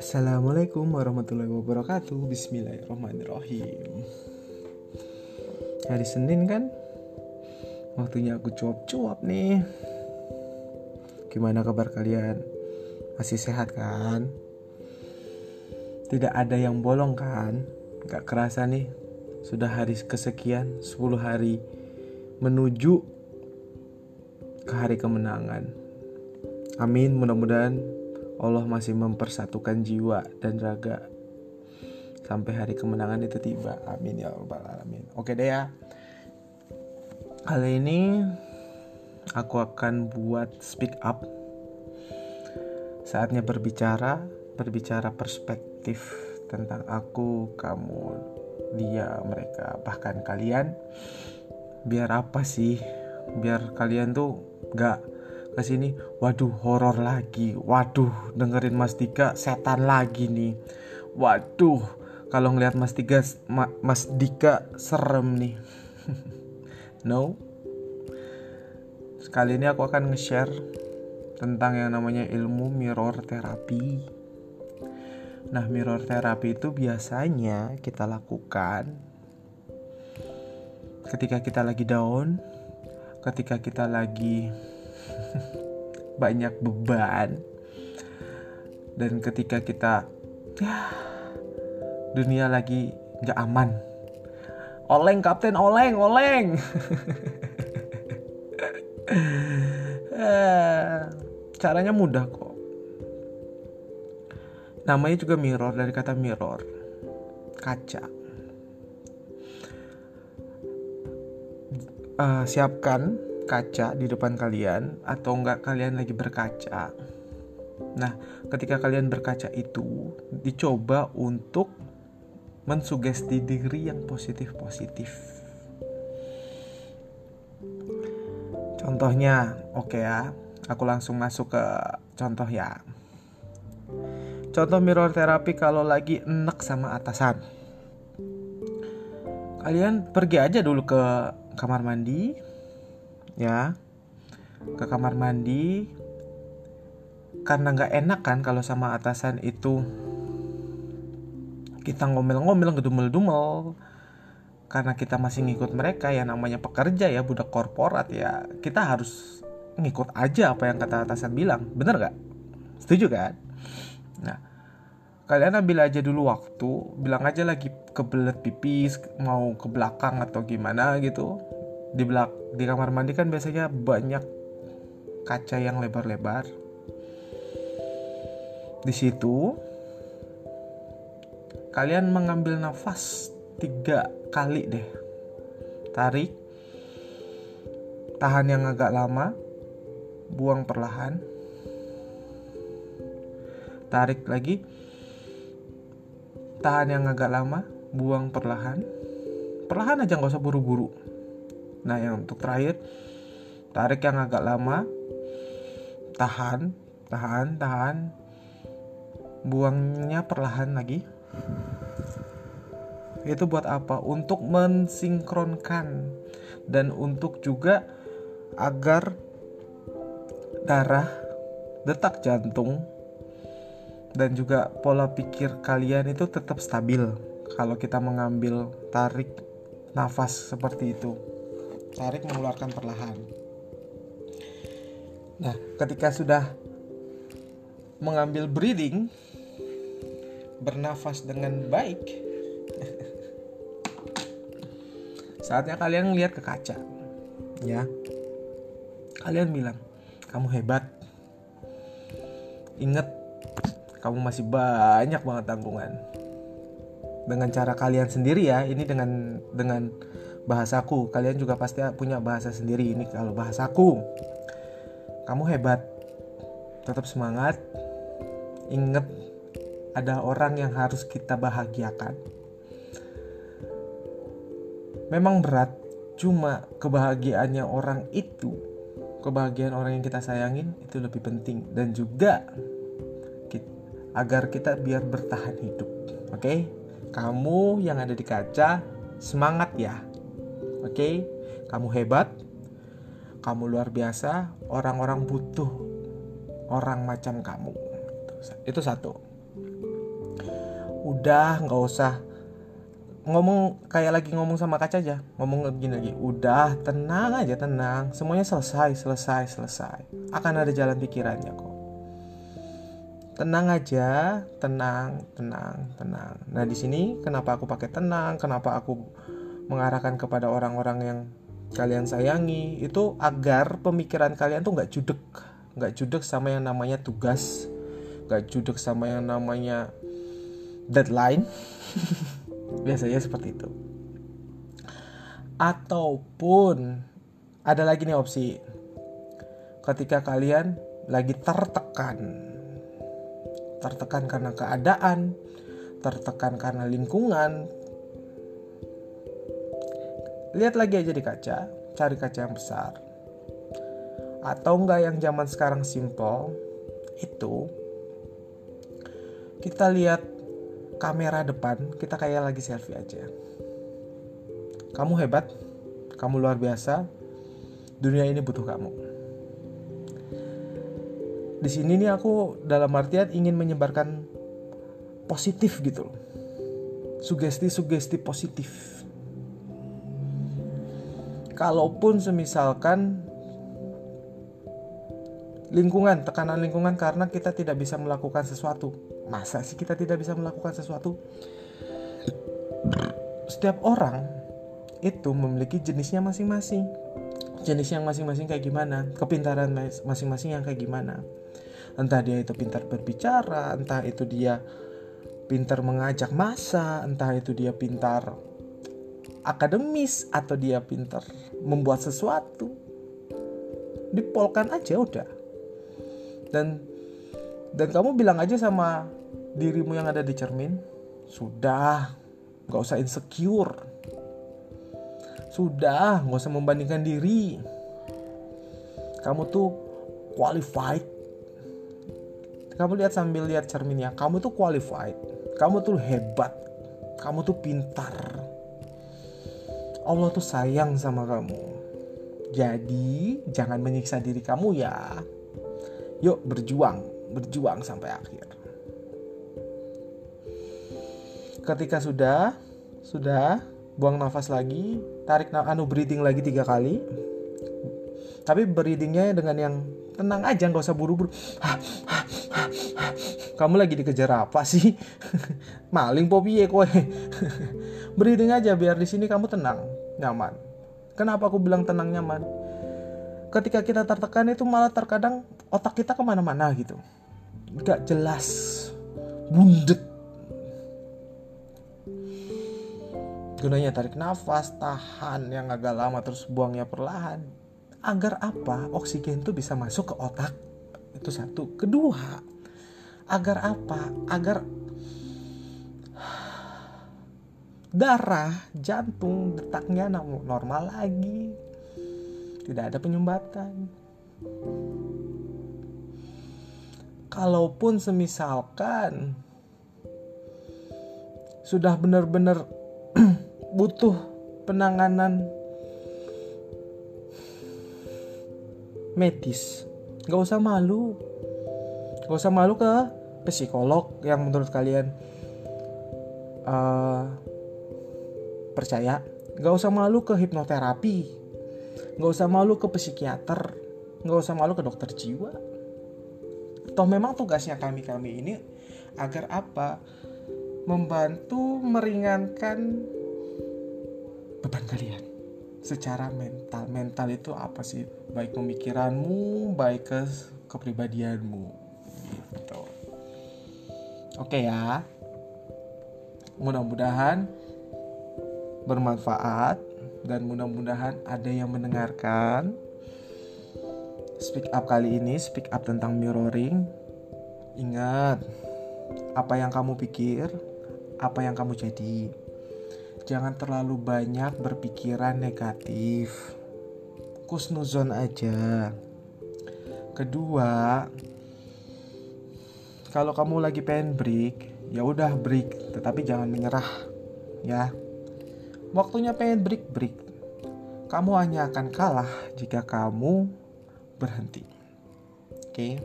Assalamualaikum warahmatullahi wabarakatuh Bismillahirrahmanirrahim Hari Senin kan Waktunya aku cuap-cuap nih Gimana kabar kalian? Masih sehat kan? Tidak ada yang bolong kan? Gak kerasa nih Sudah hari kesekian 10 hari Menuju Ke hari kemenangan Amin mudah-mudahan Allah masih mempersatukan jiwa dan raga sampai hari kemenangan itu tiba. Amin ya rabbal alamin. Oke deh ya. Kali ini aku akan buat speak up. Saatnya berbicara, berbicara perspektif tentang aku, kamu, dia, mereka, bahkan kalian. Biar apa sih? Biar kalian tuh gak ke sini. Waduh horor lagi. Waduh dengerin Mas Dika setan lagi nih. Waduh kalau ngelihat Mas Dika Mas Dika serem nih. No? Sekali ini aku akan nge-share tentang yang namanya ilmu mirror therapy nah mirror therapy itu biasanya kita lakukan ketika kita lagi down ketika kita lagi banyak beban dan ketika kita ya dunia lagi nggak aman. Oleng kapten oleng oleng. Caranya mudah kok. Namanya juga mirror dari kata mirror kaca uh, siapkan kaca di depan kalian atau enggak kalian lagi berkaca. Nah, ketika kalian berkaca itu dicoba untuk mensugesti diri yang positif-positif. Contohnya, oke okay ya, aku langsung masuk ke contoh ya. Contoh mirror terapi kalau lagi enek sama atasan. Kalian pergi aja dulu ke kamar mandi, ya. Ke kamar mandi karena nggak enak kan kalau sama atasan itu. Kita ngomel-ngomel ngedumel-dumel. Karena kita masih ngikut mereka yang namanya pekerja ya budak korporat ya. Kita harus ngikut aja apa yang kata atasan bilang. Bener gak? setuju kan? nah kalian ambil aja dulu waktu bilang aja lagi kebelet pipis mau ke belakang atau gimana gitu di belak di kamar mandi kan biasanya banyak kaca yang lebar-lebar. Di situ kalian mengambil nafas tiga kali deh. Tarik tahan yang agak lama buang perlahan. Tarik lagi tahan yang agak lama buang perlahan. Perlahan aja nggak usah buru-buru Nah, yang untuk terakhir, tarik yang agak lama, tahan, tahan, tahan, buangnya perlahan lagi. Itu buat apa? Untuk mensinkronkan dan untuk juga agar darah, detak jantung, dan juga pola pikir kalian itu tetap stabil kalau kita mengambil tarik nafas seperti itu tarik mengeluarkan perlahan. Nah, ketika sudah mengambil breathing, bernafas dengan baik, saatnya kalian lihat ke kaca. Ya. Kalian bilang, "Kamu hebat." Ingat, kamu masih banyak banget tanggungan. Dengan cara kalian sendiri ya, ini dengan dengan bahasaku. Kalian juga pasti punya bahasa sendiri ini kalau bahasaku. Kamu hebat tetap semangat inget ada orang yang harus kita bahagiakan. Memang berat cuma kebahagiaannya orang itu kebahagiaan orang yang kita sayangin itu lebih penting. Dan juga agar kita biar bertahan hidup oke? Okay? kamu yang ada di kaca semangat ya Oke, okay? kamu hebat. kamu luar biasa, orang-orang butuh orang macam kamu. Itu satu. Udah nggak usah ngomong kayak lagi ngomong sama kaca aja. Ngomong gini lagi. Udah tenang aja tenang. Semuanya selesai selesai selesai. Akan ada jalan pikirannya kok. Tenang aja. Tenang tenang tenang. Nah di sini kenapa aku pakai tenang? Kenapa aku mengarahkan kepada orang-orang yang kalian sayangi itu agar pemikiran kalian tuh nggak judek nggak judek sama yang namanya tugas nggak judek sama yang namanya deadline Biasanya seperti itu. Ataupun ada lagi nih opsi. Ketika kalian lagi tertekan. Tertekan karena keadaan, tertekan karena lingkungan. Lihat lagi aja di kaca, cari kaca yang besar. Atau enggak yang zaman sekarang simple, itu kita lihat kamera depan kita kayak lagi selfie aja. Kamu hebat, kamu luar biasa. Dunia ini butuh kamu. Di sini nih aku dalam artian ingin menyebarkan positif gitu loh. Sugesti-sugesti positif. Kalaupun semisalkan lingkungan, tekanan lingkungan karena kita tidak bisa melakukan sesuatu Masa sih kita tidak bisa melakukan sesuatu? Setiap orang itu memiliki jenisnya masing-masing. Jenis yang masing-masing kayak gimana? Kepintaran masing-masing yang kayak gimana? Entah dia itu pintar berbicara, entah itu dia pintar mengajak masa, entah itu dia pintar akademis atau dia pintar membuat sesuatu. Dipolkan aja udah. Dan dan kamu bilang aja sama dirimu yang ada di cermin sudah nggak usah insecure. Sudah nggak usah membandingkan diri. Kamu tuh qualified. Kamu lihat sambil lihat cerminnya kamu tuh qualified. Kamu tuh hebat. Kamu tuh pintar Allah tuh sayang sama kamu. Jadi jangan menyiksa diri kamu ya. Yuk berjuang. Berjuang sampai akhir. Ketika sudah sudah buang nafas lagi tarik anu breathing lagi tiga kali. Tapi breathingnya dengan yang tenang aja nggak usah buru-buru. Kamu lagi dikejar apa sih? Maling popi ya kowe? Breathing aja biar di sini kamu tenang nyaman kenapa aku bilang tenang nyaman ketika kita tertekan itu malah terkadang otak kita ke mana-mana gitu nggak jelas bundet Gunanya tarik nafas, tahan yang agak lama terus buangnya perlahan. Agar apa? Oksigen itu bisa masuk ke otak. Itu satu. Kedua, agar apa? Agar darah, jantung, detaknya normal lagi. Tidak ada penyumbatan. Kalaupun semisalkan sudah benar-benar butuh penanganan medis nggak usah malu nggak usah malu ke psikolog yang menurut kalian uh, percaya nggak usah malu ke hipnoterapi nggak usah malu ke psikiater nggak usah malu ke dokter jiwa. Toh memang tugasnya kami kami ini agar apa? Membantu meringankan beban kalian. Secara mental. Mental itu apa sih? Baik pemikiranmu baik ke kepribadianmu. Gitu. Oke ya. Mudah-mudahan bermanfaat dan mudah-mudahan ada yang mendengarkan speak up kali ini speak up tentang mirroring ingat apa yang kamu pikir apa yang kamu jadi jangan terlalu banyak berpikiran negatif. Kusnuzon aja. Kedua, kalau kamu lagi pengen break, ya udah break, tetapi jangan menyerah, ya. Waktunya pengen break, break. kamu hanya akan kalah jika kamu berhenti. Oke.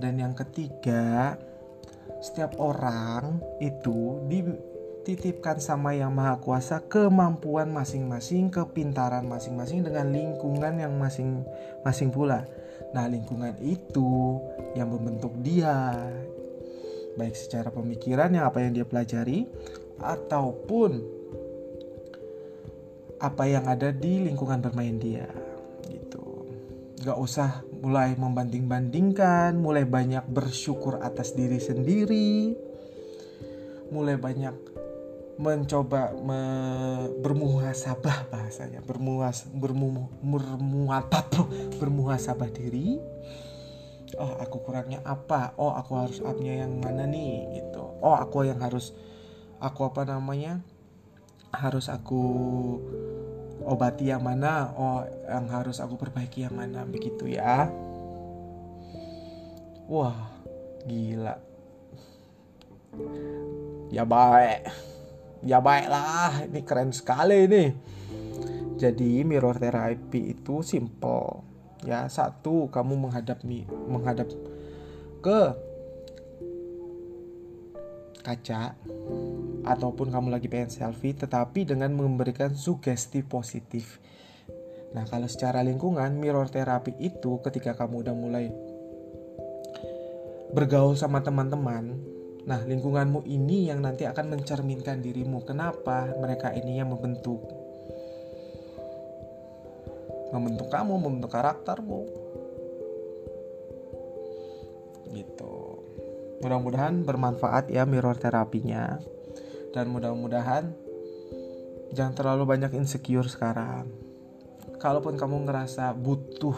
Dan yang ketiga, setiap orang itu dititipkan sama Yang Maha Kuasa kemampuan masing-masing, kepintaran masing-masing dengan lingkungan yang masing-masing pula. Nah, lingkungan itu yang membentuk dia baik secara pemikiran yang apa yang dia pelajari ataupun apa yang ada di lingkungan bermain dia gitu. Gak usah mulai membanding-bandingkan mulai banyak bersyukur atas diri sendiri mulai banyak mencoba me, bermuhasabah bahasanya bermuas bermu bermuhasabah diri. Oh aku kurangnya apa? Oh aku harus upnya yang mana nih? Gitu. Oh aku yang harus aku apa namanya? Harus aku obati yang mana oh yang harus aku perbaiki yang mana begitu ya. Wah gila. Ya baik. Ya baiklah ini keren sekali nih jadi mirror therapy itu simple. Ya satu kamu menghadap menghadap ke kaca ataupun kamu lagi pengen selfie tetapi dengan memberikan sugesti positif. Nah, kalau secara lingkungan mirror terapi itu ketika kamu udah mulai bergaul sama teman-teman, nah lingkunganmu ini yang nanti akan mencerminkan dirimu. Kenapa mereka ini yang membentuk membentuk kamu, membentuk karaktermu. Gitu. Mudah-mudahan bermanfaat ya mirror terapinya dan mudah-mudahan jangan terlalu banyak insecure sekarang. Kalaupun kamu ngerasa butuh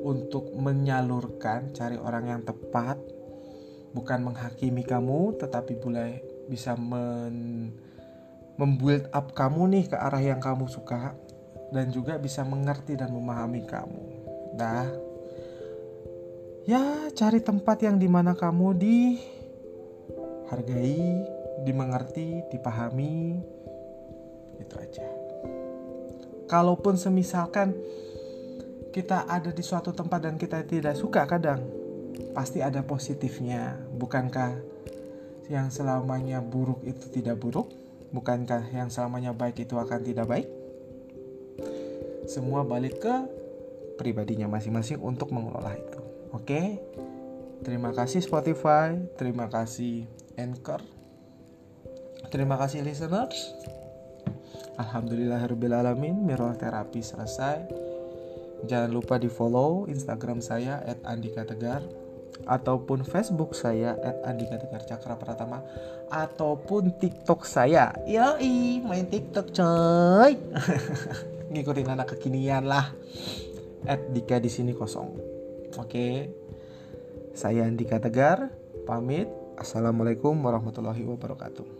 untuk menyalurkan, cari orang yang tepat, bukan menghakimi kamu, tetapi boleh bisa men membuild up kamu nih ke arah yang kamu suka dan juga bisa mengerti dan memahami kamu. Dah, ya cari tempat yang di mana kamu dihargai, dimengerti, dipahami, itu aja. Kalaupun semisalkan kita ada di suatu tempat dan kita tidak suka kadang pasti ada positifnya. Bukankah yang selamanya buruk itu tidak buruk? Bukankah yang selamanya baik itu akan tidak baik? Semua balik ke pribadinya masing-masing untuk mengelola itu. Oke. Terima kasih Spotify, terima kasih Anchor. Terima kasih listeners. Alhamdulillahirrahmanirrahim Mirror terapi selesai. Jangan lupa di follow Instagram saya At Andika Tegar Ataupun Facebook saya At Andika Tegar Cakra Pratama Ataupun TikTok saya. Yoi main TikTok coy. Ngikutin anak kekinian lah. Dika di sini kosong. Oke. Saya Andika Tegar Pamit. Assalamualaikum warahmatullahi wabarakatuh